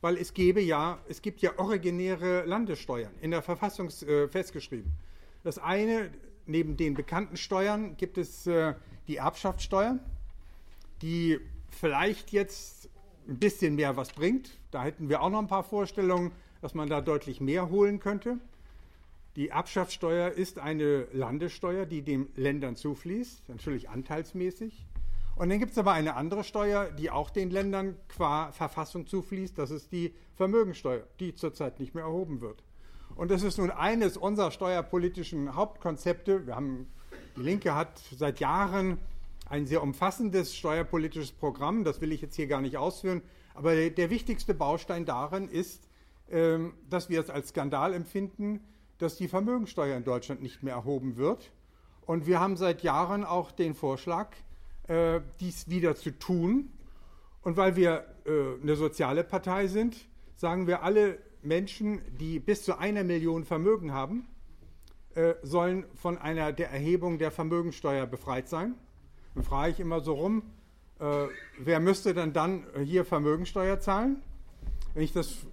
weil es gäbe ja, es gibt ja originäre Landessteuern in der Verfassung äh, festgeschrieben. Das eine, neben den bekannten Steuern, gibt es äh, die Erbschaftssteuer, die vielleicht jetzt ein bisschen mehr was bringt. Da hätten wir auch noch ein paar Vorstellungen, dass man da deutlich mehr holen könnte. Die Erbschaftssteuer ist eine Landessteuer, die den Ländern zufließt, natürlich anteilsmäßig. Und dann gibt es aber eine andere Steuer, die auch den Ländern qua Verfassung zufließt. Das ist die Vermögensteuer, die zurzeit nicht mehr erhoben wird. Und das ist nun eines unserer steuerpolitischen Hauptkonzepte. Wir haben, die Linke hat seit Jahren ein sehr umfassendes steuerpolitisches Programm. Das will ich jetzt hier gar nicht ausführen. Aber der, wichtigste Baustein darin ist, ähm, dass wir es als Skandal empfinden, dass die Vermögensteuer in Deutschland nicht mehr erhoben wird. Und wir haben seit Jahren auch den Vorschlag, äh, dies wieder zu tun. Und weil wir äh, eine soziale Partei sind, sagen wir, alle Menschen, die bis zu einer Million Vermögen haben, äh, sollen von einer der Erhebung der Vermögensteuer befreit sein. Dann frage ich immer so rum, äh, wer müsste denn dann hier Vermögensteuer zahlen? Wenn ich das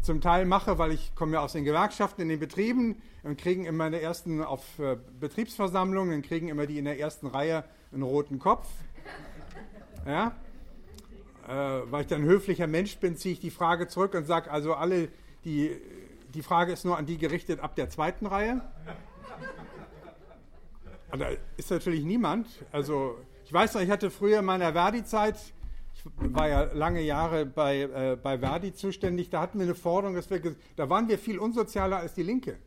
zum Teil mache, weil ich komme ja aus den Gewerkschaften in den Betrieben und kriegen immer in der ersten auf äh, Betriebsversammlungen, dann kriegen immer die in der ersten Reihe einen roten Kopf. Ja? Äh, weil ich dann höflicher Mensch bin, ziehe ich die Frage zurück und sage also alle, die, die Frage ist nur an die gerichtet ab der zweiten Reihe. Und da ist natürlich niemand. Also ich weiß noch, ich hatte früher in meiner Verdi-Zeit war ja lange Jahre bei, äh, bei Verdi zuständig. Da hatten wir eine Forderung, dass wir, da waren wir viel unsozialer als die Linke.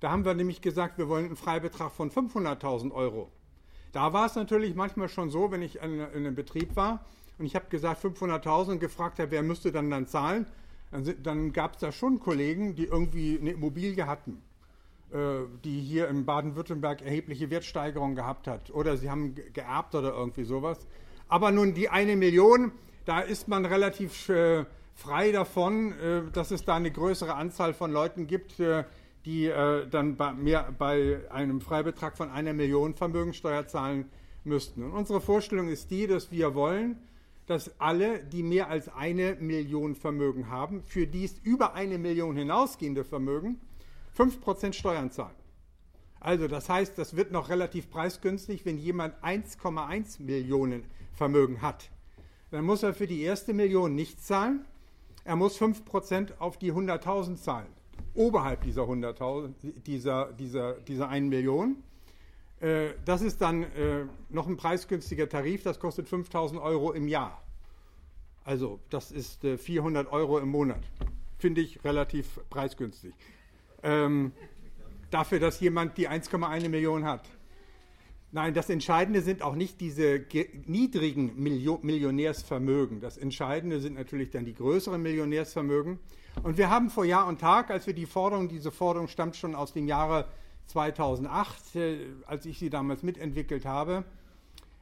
Da haben wir nämlich gesagt, wir wollen einen Freibetrag von 500.000 Euro. Da war es natürlich manchmal schon so, wenn ich in, in einem Betrieb war und ich habe gesagt 500.000 und gefragt habe, wer müsste dann dann zahlen, dann, dann gab es da schon Kollegen, die irgendwie eine Immobilie hatten, die hier in Baden-Württemberg erhebliche Wertsteigerungen gehabt hat oder sie haben geerbt oder irgendwie sowas. Aber nun die eine Million, da ist man relativ äh, frei davon, äh, dass es da eine größere Anzahl von Leuten gibt, äh, die äh, dann bei einem Freibetrag von einer Million Vermögensteuer zahlen müssten. Und unsere Vorstellung ist die, dass wir wollen, dass alle, die mehr als eine Million Vermögen haben, für dies über eine Million hinausgehende Vermögen 5% Steuern zahlen. Also das heißt, das wird noch relativ preisgünstig, wenn jemand 1,1 Millionen Vermögen hat. Dann muss er für die erste Million nichts zahlen. Er muss 5% auf die 100.000 zahlen. Oberhalb dieser 100.000, dieser, dieser, dieser 1 Million. Äh, das ist dann äh, noch ein preisgünstiger Tarif, das kostet 5.000 Euro im Jahr. Also das ist äh, 400 Euro im Monat. Finde ich relativ preisgünstig. Ähm, dafür, dass jemand die 1,1 Million hat. Nein, das Entscheidende sind auch nicht diese niedrigen Millionärsvermögen. Das Entscheidende sind natürlich dann die größeren Millionärsvermögen. Und wir haben vor Jahr und Tag, als wir die Forderung, diese Forderung stammt schon aus dem Jahre 2008, äh, als ich sie damals mitentwickelt habe,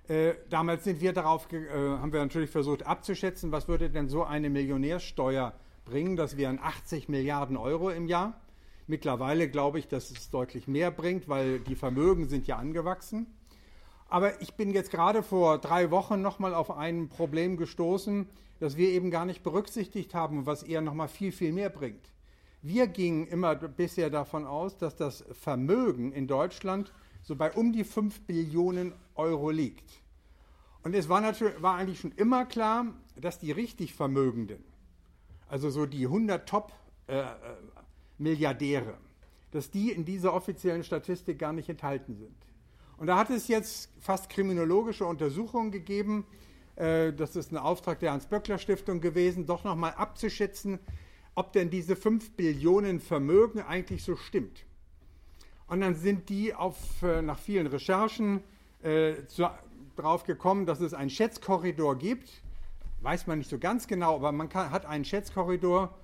äh, damals sind wir darauf, äh, haben wir natürlich versucht abzuschätzen, was würde denn so eine Millionärsteuer bringen? Das wären 80 Milliarden Euro im Jahr. Mittlerweile glaube ich, dass es deutlich mehr bringt, weil die Vermögen sind ja angewachsen. Aber ich bin jetzt gerade vor drei Wochen nochmal auf ein Problem gestoßen, das wir eben gar nicht berücksichtigt haben, was eher nochmal viel, viel mehr bringt. Wir gingen immer bisher davon aus, dass das Vermögen in Deutschland so bei um die 5 Billionen Euro liegt. Und es war, natürlich, war eigentlich schon immer klar, dass die richtig Vermögenden, also so die 100 Top-Milliardäre, äh, äh dass die in dieser offiziellen Statistik gar nicht enthalten sind. Und da hat es jetzt fast kriminologische Untersuchungen gegeben, äh, das ist ein Auftrag der Hans-Böckler-Stiftung gewesen, doch nochmal abzuschätzen, ob denn diese 5 Billionen Vermögen eigentlich so stimmt. Und dann sind die auf, äh, nach vielen Recherchen äh, zu, drauf gekommen, dass es einen Schätzkorridor gibt. Weiß man nicht so ganz genau, aber man kann, hat einen Schätzkorridor,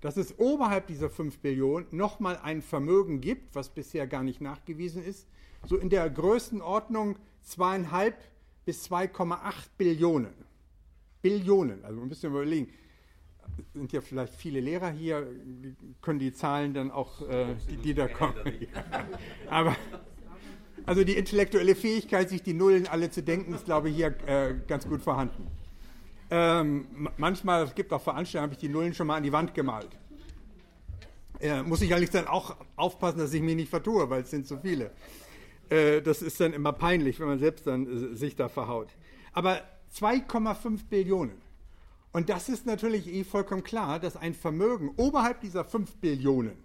dass es oberhalb dieser 5 Billionen nochmal ein Vermögen gibt, was bisher gar nicht nachgewiesen ist, so in der Größenordnung zweieinhalb bis 2,8 Billionen. Billionen, also man müsste überlegen, sind ja vielleicht viele Lehrer hier, können die Zahlen dann auch, äh, die, die da kommen. Aber also die intellektuelle Fähigkeit, sich die Nullen alle zu denken, ist, glaube ich, hier äh, ganz gut vorhanden. Ähm, manchmal, es gibt auch Veranstaltungen, habe ich die Nullen schon mal an die Wand gemalt. Äh, muss ich allerdings dann auch aufpassen, dass ich mich nicht vertue, weil es sind so viele. Äh, das ist dann immer peinlich, wenn man selbst dann äh, sich da verhaut. Aber 2,5 Billionen. Und das ist natürlich eh vollkommen klar, dass ein Vermögen oberhalb dieser 5 Billionen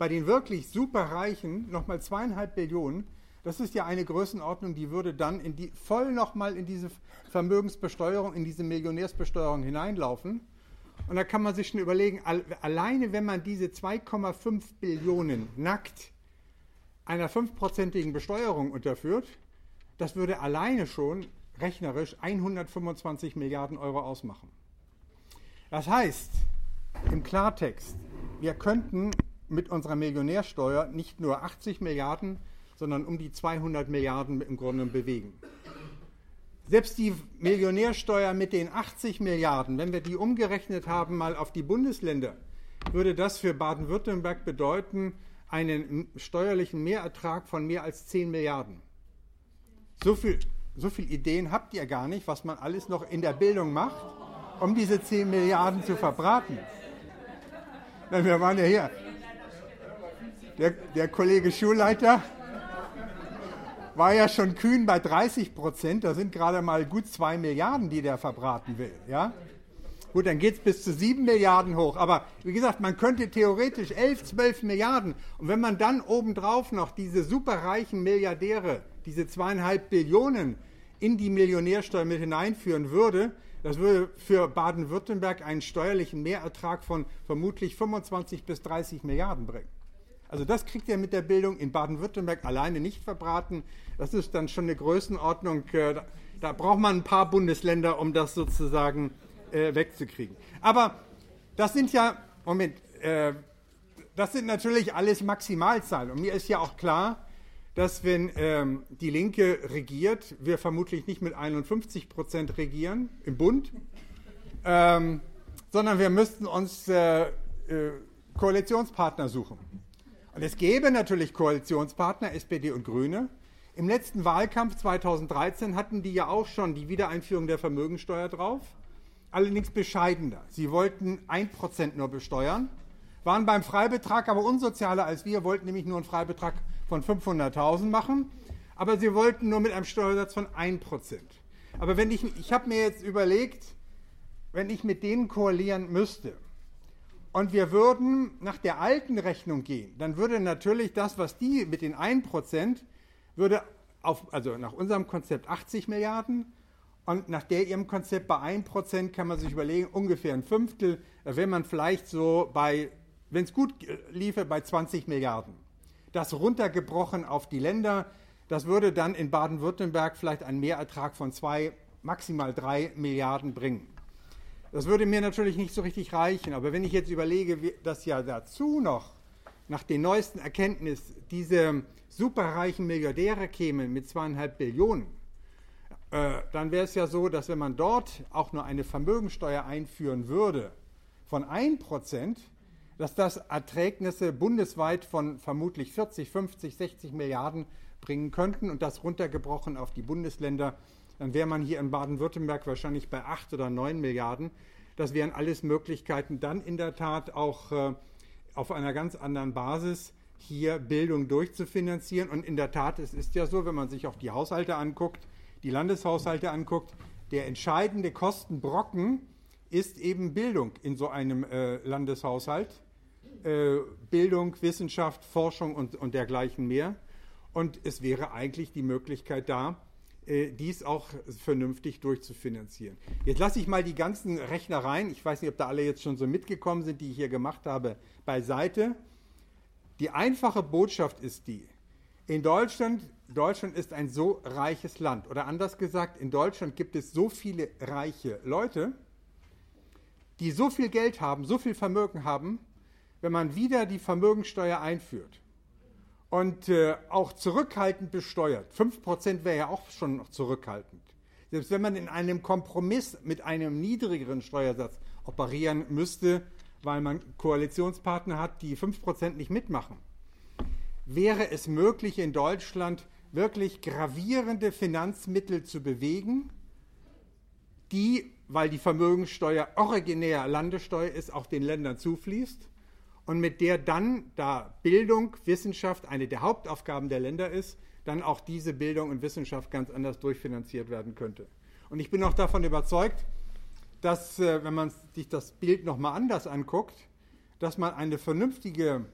bei den wirklich superreichen nochmal zweieinhalb Billionen, das ist ja eine Größenordnung, die würde dann in die, voll nochmal in diese Vermögensbesteuerung, in diese Millionärsbesteuerung hineinlaufen. Und da kann man sich schon überlegen, alleine wenn man diese 2,5 Billionen nackt einer fünfprozentigen Besteuerung unterführt, das würde alleine schon rechnerisch 125 Milliarden Euro ausmachen. Das heißt, im Klartext, wir könnten mit unserer Millionärsteuer nicht nur 80 Milliarden, sondern um die 200 Milliarden im Grunde bewegen. Selbst die Millionärsteuer mit den 80 Milliarden, wenn wir die umgerechnet haben mal auf die Bundesländer, würde das für Baden-Württemberg bedeuten einen steuerlichen Mehrertrag von mehr als 10 Milliarden. So viel, so viel Ideen habt ihr gar nicht, was man alles noch in der Bildung macht, um diese 10 Milliarden zu verbraten. Wir waren ja hier. Der, der Kollege Schulleiter war ja schon kühn bei 30 Prozent. Da sind gerade mal gut 2 Milliarden, die der verbraten will. Ja? Gut, dann geht es bis zu 7 Milliarden hoch. Aber wie gesagt, man könnte theoretisch 11, 12 Milliarden. Und wenn man dann obendrauf noch diese superreichen Milliardäre, diese zweieinhalb Billionen in die Millionärsteuer mit hineinführen würde, das würde für Baden-Württemberg einen steuerlichen Mehrertrag von vermutlich 25 bis 30 Milliarden bringen. Also das kriegt ihr mit der Bildung in Baden-Württemberg alleine nicht verbraten. Das ist dann schon eine Größenordnung. Äh, da braucht man ein paar Bundesländer, um das sozusagen äh, wegzukriegen. Aber das sind ja, Moment, äh, das sind natürlich alles Maximalzahlen. Und mir ist ja auch klar, dass wenn ähm, die Linke regiert, wir vermutlich nicht mit 51 Prozent regieren im Bund, ähm, sondern wir müssten uns äh, äh, Koalitionspartner suchen. Und es gäbe natürlich Koalitionspartner, SPD und Grüne. Im letzten Wahlkampf 2013 hatten die ja auch schon die Wiedereinführung der Vermögensteuer drauf, allerdings bescheidener. Sie wollten 1% nur besteuern, waren beim Freibetrag aber unsozialer als wir, wollten nämlich nur einen Freibetrag von 500.000 machen, aber sie wollten nur mit einem Steuersatz von 1%. Aber wenn ich, ich habe mir jetzt überlegt, wenn ich mit denen koalieren müsste und wir würden nach der alten Rechnung gehen, dann würde natürlich das, was die mit den 1%, würde auf, also nach unserem Konzept 80 Milliarden und nach der ihrem Konzept bei 1% kann man sich überlegen, ungefähr ein Fünftel, da wäre man vielleicht so bei, wenn es gut liefe, bei 20 Milliarden das runtergebrochen auf die Länder. Das würde dann in Baden-Württemberg vielleicht einen Mehrertrag von zwei, maximal drei Milliarden bringen. Das würde mir natürlich nicht so richtig reichen, aber wenn ich jetzt überlege, dass ja dazu noch nach den neuesten Erkenntnissen diese superreichen Milliardäre kämen mit zweieinhalb Billionen, äh, dann wäre es ja so, dass wenn man dort auch nur eine Vermögensteuer einführen würde von 1%, dass das Erträgnisse bundesweit von vermutlich 40, 50, 60 Milliarden bringen könnten und das runtergebrochen auf die Bundesländer, dann wäre man hier in Baden-Württemberg wahrscheinlich bei 8 oder 9 Milliarden. Das wären alles Möglichkeiten, dann in der Tat auch äh, auf einer ganz anderen Basis hier Bildung durchzufinanzieren. Und in der Tat, es ist ja so, wenn man sich auch die Haushalte anguckt, die Landeshaushalte anguckt, der entscheidende Kostenbrocken ist eben Bildung in so einem äh, Landeshaushalt. Äh, Bildung, Wissenschaft, Forschung und, und dergleichen mehr. Und es wäre eigentlich die Möglichkeit da, äh, dies auch vernünftig durchzufinanzieren. Jetzt lasse ich mal die ganzen Rechnereien, ich weiß nicht, ob da alle jetzt schon so mitgekommen sind, die ich hier gemacht habe, beiseite. Die einfache Botschaft ist die, in Deutschland, Deutschland ist ein so reiches Land. Oder anders gesagt, in Deutschland gibt es so viele reiche Leute, die so viel Geld haben, so viel Vermögen haben, wenn man wieder die Vermögensteuer einführt und äh, auch zurückhaltend besteuert, 5% wäre ja auch schon noch zurückhaltend, selbst wenn man in einem Kompromiss mit einem niedrigeren Steuersatz operieren müsste, weil man Koalitionspartner hat, die 5% nicht mitmachen, wäre es möglich in Deutschland wirklich gravierende Finanzmittel zu bewegen, die, weil die Vermögensteuer originär Landessteuer ist, auch den Ländern zufließt und mit der dann, da Bildung, Wissenschaft eine der Hauptaufgaben der Länder ist, dann auch diese Bildung und Wissenschaft ganz anders durchfinanziert werden könnte. Und ich bin auch davon überzeugt, dass, äh, wenn man sich das Bild nochmal anders anguckt, dass man eine vernünftige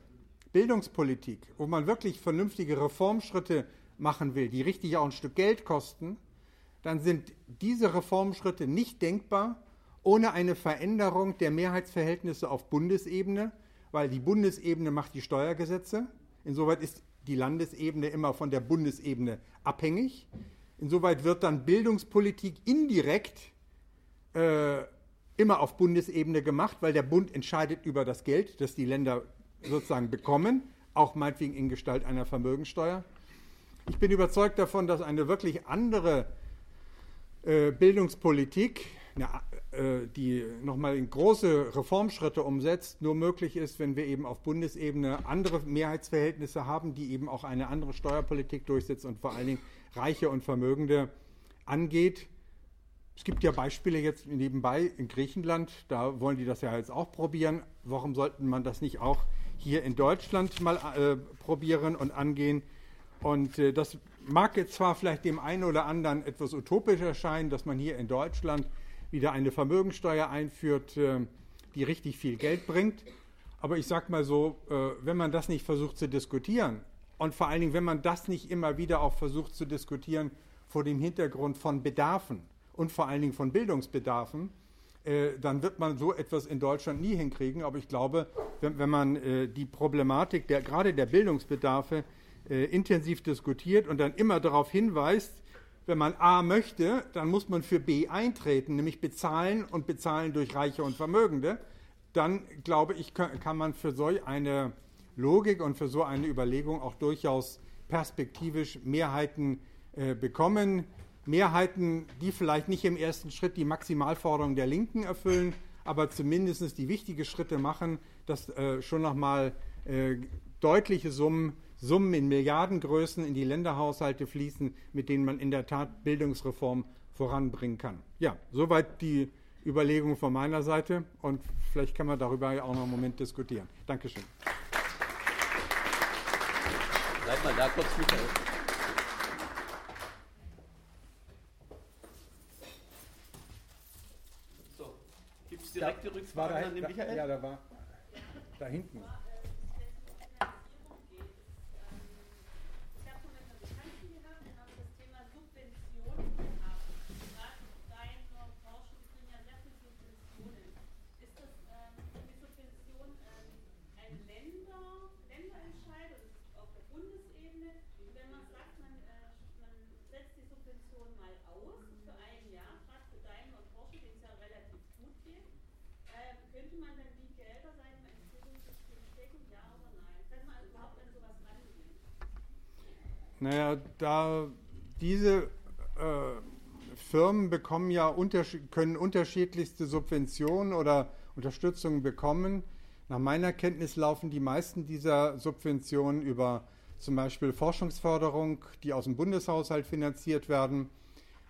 Bildungspolitik, wo man wirklich vernünftige Reformschritte machen will, die richtig auch ein Stück Geld kosten, dann sind diese Reformschritte nicht denkbar ohne eine Veränderung der Mehrheitsverhältnisse auf Bundesebene, weil die Bundesebene macht die Steuergesetze. Insoweit ist die Landesebene immer von der Bundesebene abhängig. Insoweit wird dann Bildungspolitik indirekt äh, immer auf Bundesebene gemacht, weil der Bund entscheidet über das Geld, das die Länder sozusagen bekommen, auch meinetwegen in Gestalt einer Vermögensteuer. Ich bin überzeugt davon, dass eine wirklich andere äh, Bildungspolitik, eine, die nochmal in große Reformschritte umsetzt, nur möglich ist, wenn wir eben auf Bundesebene andere Mehrheitsverhältnisse haben, die eben auch eine andere Steuerpolitik durchsetzt und vor allen Dingen Reiche und Vermögende angeht. Es gibt ja Beispiele jetzt nebenbei in Griechenland, da wollen die das ja jetzt auch probieren. Warum sollte man das nicht auch hier in Deutschland mal äh, probieren und angehen? Und äh, das mag jetzt zwar vielleicht dem einen oder anderen etwas utopisch erscheinen, dass man hier in Deutschland wieder eine Vermögensteuer einführt, äh, die richtig viel Geld bringt. Aber ich sage mal so, äh, wenn man das nicht versucht zu diskutieren und vor allen Dingen, wenn man das nicht immer wieder auch versucht zu diskutieren vor dem Hintergrund von Bedarfen, und vor allen Dingen von Bildungsbedarfen, äh, dann wird man so etwas in Deutschland nie hinkriegen. Aber ich glaube, wenn, man die Problematik der, gerade der Bildungsbedarfe intensiv diskutiert und dann immer darauf hinweist, wenn man A möchte, dann muss man für B eintreten, nämlich bezahlen und bezahlen durch Reiche und Vermögende. Dann glaube ich, kann, man für so eine Logik und für so eine Überlegung auch durchaus perspektivisch Mehrheiten äh, bekommen. Mehrheiten, die vielleicht nicht im ersten Schritt die Maximalforderung der Linken erfüllen, aber zumindest die wichtigen Schritte machen, dass äh, schon nochmal äh, deutliche Summen, Summen in Milliardengrößen in die Länderhaushalte fließen, mit denen man in der Tat Bildungsreform voranbringen kann. Ja, soweit die Überlegung von meiner Seite und vielleicht kann man darüber auch noch einen Moment diskutieren. Dankeschön. Bleib mal da kurz, Michael. direkte Rückfrage an den Michael? Ja, da war da hinten. Naja, da diese äh, Firmen bekommen ja unterschied können unterschiedlichste Subventionen oder Unterstützungen bekommen. Nach meiner Kenntnis laufen die meisten dieser Subventionen über zum Beispiel Forschungsförderung, die aus dem Bundeshaushalt finanziert werden.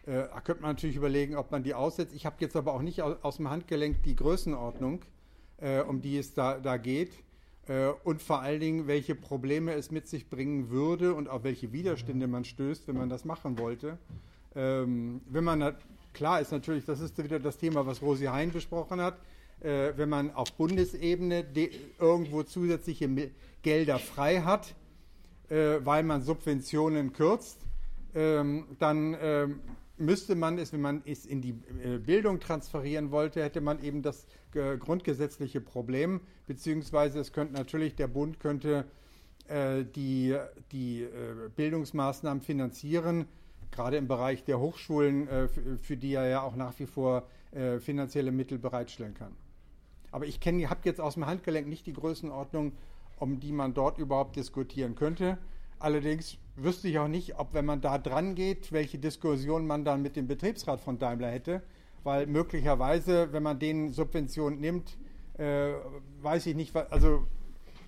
Äh, da könnte man natürlich überlegen, ob man die aussetzt. Ich habe jetzt aber auch nicht aus, aus dem Handgelenk die Größenordnung, äh, um die es da, da geht. Äh, und vor allen Dingen, welche Probleme es mit sich bringen würde und auf welche Widerstände man stößt, wenn man das machen wollte. Ähm, wenn man, klar ist natürlich, das ist wieder das Thema, was Rosi Hein besprochen hat, äh, wenn man auf Bundesebene irgendwo zusätzliche Gelder frei hat, äh, weil man Subventionen kürzt, ähm, dann ähm, müsste man es, wenn man es in die Bildung transferieren wollte, hätte man eben das grundgesetzliche Problem, beziehungsweise es könnte natürlich, der Bund könnte äh, die, die äh, Bildungsmaßnahmen finanzieren, gerade im Bereich der Hochschulen, äh, für die er ja auch nach wie vor äh, finanzielle Mittel bereitstellen kann. Aber ich habe jetzt aus dem Handgelenk nicht die Größenordnung, um die man dort überhaupt diskutieren könnte. Allerdings wüsste ich auch nicht, ob, wenn man da dran geht, welche Diskussion man dann mit dem Betriebsrat von Daimler hätte weil möglicherweise, wenn man den Subventionen nimmt, äh, weiß ich nicht, also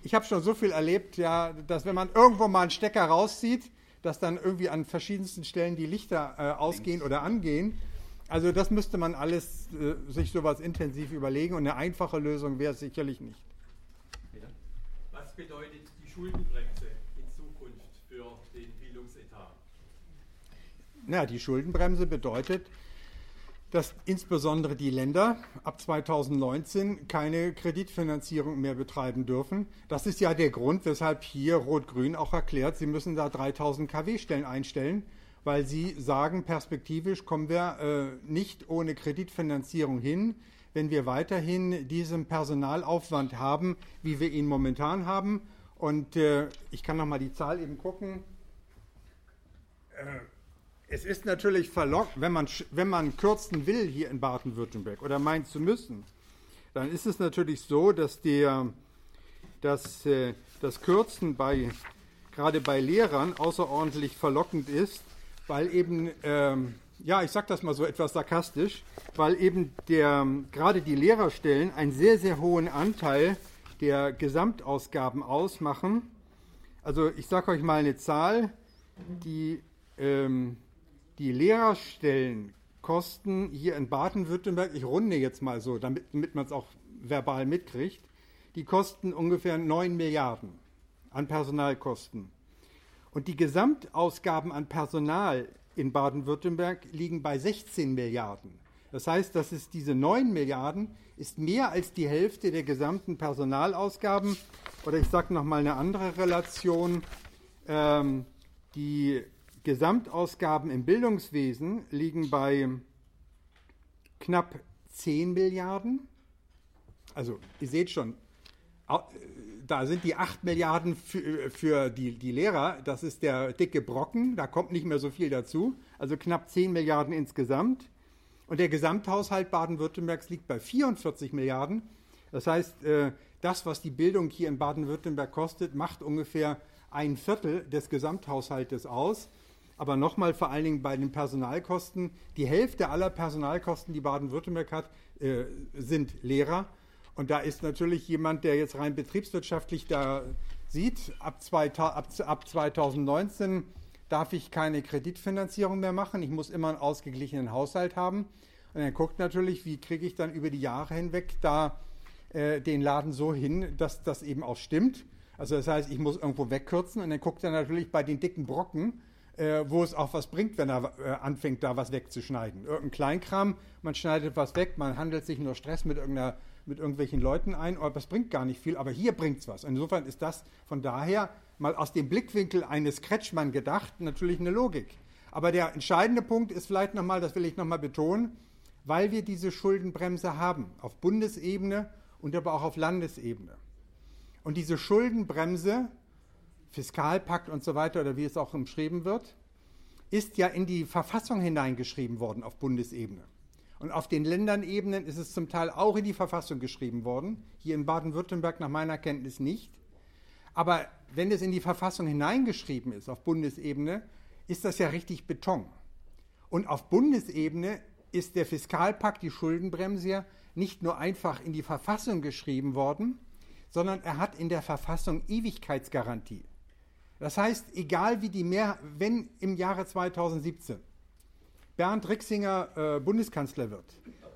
ich habe schon so viel erlebt, ja, dass wenn man irgendwo mal einen Stecker rauszieht, dass dann irgendwie an verschiedensten Stellen die Lichter äh, ausgehen oder angehen. Also das müsste man alles äh, sich sowas intensiv überlegen und eine einfache Lösung wäre es sicherlich nicht. Was bedeutet die Schuldenbremse in Zukunft für den Bildungsetat? Na, die Schuldenbremse bedeutet, dass insbesondere die Länder ab 2019 keine Kreditfinanzierung mehr betreiben dürfen. Das ist ja der Grund, weshalb hier Rot-Grün auch erklärt, sie müssen da 3000 kW-Stellen einstellen, weil sie sagen, perspektivisch kommen wir äh, nicht ohne Kreditfinanzierung hin, wenn wir weiterhin diesen Personalaufwand haben, wie wir ihn momentan haben. Und äh, ich kann noch mal die Zahl eben gucken. Äh, es ist natürlich verlockt, wenn man, wenn man kürzen will hier in Baden-Württemberg oder meint zu müssen, dann ist es natürlich so, dass der, dass äh, das Kürzen bei, gerade bei Lehrern außerordentlich verlockend ist, weil eben, ähm, ja, ich sage das mal so etwas sarkastisch, weil eben der, gerade die Lehrerstellen einen sehr, sehr hohen Anteil der Gesamtausgaben ausmachen. Also ich sage euch mal eine Zahl, die, ähm, die Lehrerstellen kosten hier in Baden-Württemberg, ich runde jetzt mal so, damit, damit man es auch verbal mitkriegt, die kosten ungefähr 9 Milliarden an Personalkosten. Und die Gesamtausgaben an Personal in Baden-Württemberg liegen bei 16 Milliarden. Das heißt, dass es diese 9 Milliarden ist mehr als die Hälfte der gesamten Personalausgaben. Oder ich sage nochmal eine andere Relation. Ähm, die Gesamtausgaben im Bildungswesen liegen bei knapp 10 Milliarden. Also ihr seht schon, da sind die 8 Milliarden für, für die, die Lehrer, das ist der dicke Brocken, da kommt nicht mehr so viel dazu, also knapp 10 Milliarden insgesamt. Und der Gesamthaushalt Baden-Württembergs liegt bei 44 Milliarden. Das heißt, äh, das, was die Bildung hier in Baden-Württemberg kostet, macht ungefähr ein Viertel des Gesamthaushaltes aus. Aber nochmal vor allen Dingen bei den Personalkosten. Die Hälfte aller Personalkosten, die Baden-Württemberg hat, äh, sind Lehrer. Und da ist natürlich jemand, der jetzt rein betriebswirtschaftlich da sieht, ab, zwei, ab, ab 2019 darf ich keine Kreditfinanzierung mehr machen. Ich muss immer einen ausgeglichenen Haushalt haben. Und er guckt natürlich, wie kriege ich dann über die Jahre hinweg da äh, den Laden so hin, dass das eben auch stimmt. Also das heißt, ich muss irgendwo wegkürzen und dann guckt er natürlich bei den dicken Brocken, äh, wo es auch was bringt, wenn er äh, anfängt, da was wegzuschneiden. Irgendein Kleinkram, man schneidet was weg, man handelt sich nur Stress mit, mit irgendwelchen Leuten ein, aber das bringt gar nicht viel, aber hier bringt es was. Insofern ist das von daher mal aus dem Blickwinkel eines Kretschmann gedacht natürlich eine Logik. Aber der entscheidende Punkt ist vielleicht nochmal, das will ich nochmal betonen, weil wir diese Schuldenbremse haben, auf Bundesebene und aber auch auf Landesebene. Und diese Schuldenbremse, Fiskalpakt und so weiter, oder wie es auch umschrieben wird, ist ja in die Verfassung hineingeschrieben worden auf Bundesebene. Und auf den Ländernebenen ist es zum Teil auch in die Verfassung geschrieben worden, hier in Baden-Württemberg nach meiner Kenntnis nicht. Aber wenn es in die Verfassung hineingeschrieben ist auf Bundesebene, ist das ja richtig Beton. Und auf Bundesebene ist der Fiskalpakt, die Schuldenbremse, nicht nur einfach in die Verfassung geschrieben worden, sondern er hat in der Verfassung Ewigkeitsgarantie. Das heißt, egal wie die Mehr, wenn im Jahre 2017 Bernd Rixinger äh, Bundeskanzler wird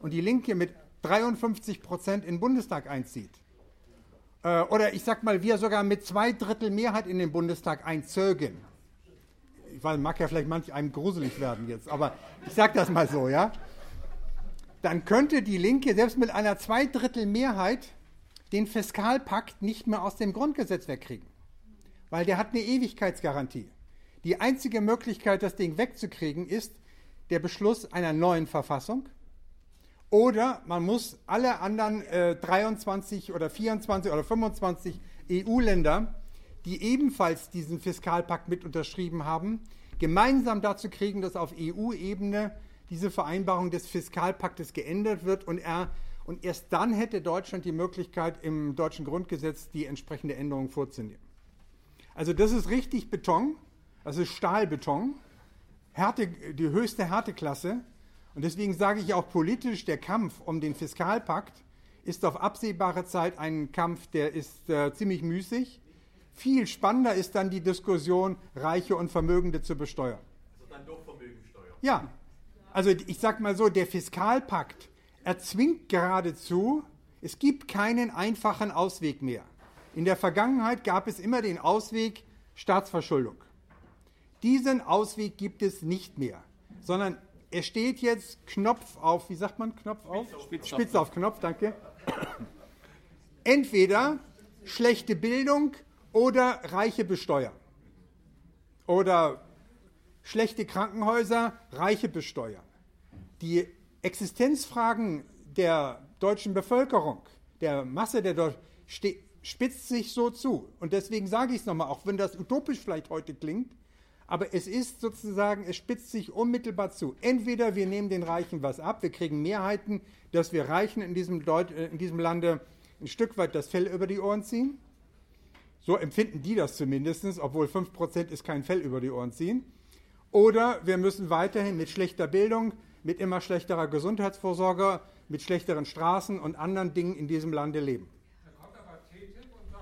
und die Linke mit 53 Prozent in den Bundestag einzieht, äh, oder ich sag mal, wir sogar mit zwei Drittel Mehrheit in den Bundestag einzögen, ich weiß, mag ja vielleicht manch einem gruselig werden jetzt, aber ich sag das mal so, ja, dann könnte die Linke selbst mit einer Zweidrittelmehrheit den Fiskalpakt nicht mehr aus dem Grundgesetz wegkriegen, weil der hat eine Ewigkeitsgarantie. Die einzige Möglichkeit, das Ding wegzukriegen, ist der Beschluss einer neuen Verfassung. Oder man muss alle anderen äh, 23 oder 24 oder 25 EU-Länder, die ebenfalls diesen Fiskalpakt mit unterschrieben haben, gemeinsam dazu kriegen, dass auf EU-Ebene diese Vereinbarung des Fiskalpaktes geändert wird und, er, und erst dann hätte Deutschland die Möglichkeit, im deutschen Grundgesetz die entsprechende Änderung vorzunehmen. Also das ist richtig Beton, also Stahlbeton, Härte, die höchste Härteklasse. Und deswegen sage ich auch politisch, der Kampf um den Fiskalpakt ist auf absehbare Zeit ein Kampf, der ist äh, ziemlich müßig. Viel spannender ist dann die Diskussion, Reiche und Vermögende zu besteuern. Also dann doch Vermögensteuer. Ja, also ich sage mal so, der Fiskalpakt erzwingt geradezu, es gibt keinen einfachen Ausweg mehr. In der Vergangenheit gab es immer den Ausweg Staatsverschuldung. Diesen Ausweg gibt es nicht mehr, sondern es steht jetzt Knopf auf, wie sagt man Knopf auf? Spitz, Spitz auf Knopf, danke. Entweder schlechte Bildung oder reiche besteuern. Oder schlechte Krankenhäuser, Reiche besteuern. Die Existenzfragen der deutschen Bevölkerung, der Masse der Deutschen, spitzt sich so zu. Und deswegen sage ich es nochmal, auch wenn das utopisch vielleicht heute klingt, aber es ist sozusagen, es spitzt sich unmittelbar zu. Entweder wir nehmen den Reichen was ab, wir kriegen Mehrheiten, dass wir Reichen in diesem, Deut in diesem Lande ein Stück weit das Fell über die Ohren ziehen, So empfinden die das zumindest, obwohl 5% ist kein Fell über die Ohren ziehen. Oder wir müssen weiterhin mit schlechter Bildung, mit immer schlechterer Gesundheitsvorsorge, mit schlechteren Straßen und anderen Dingen in diesem Lande leben.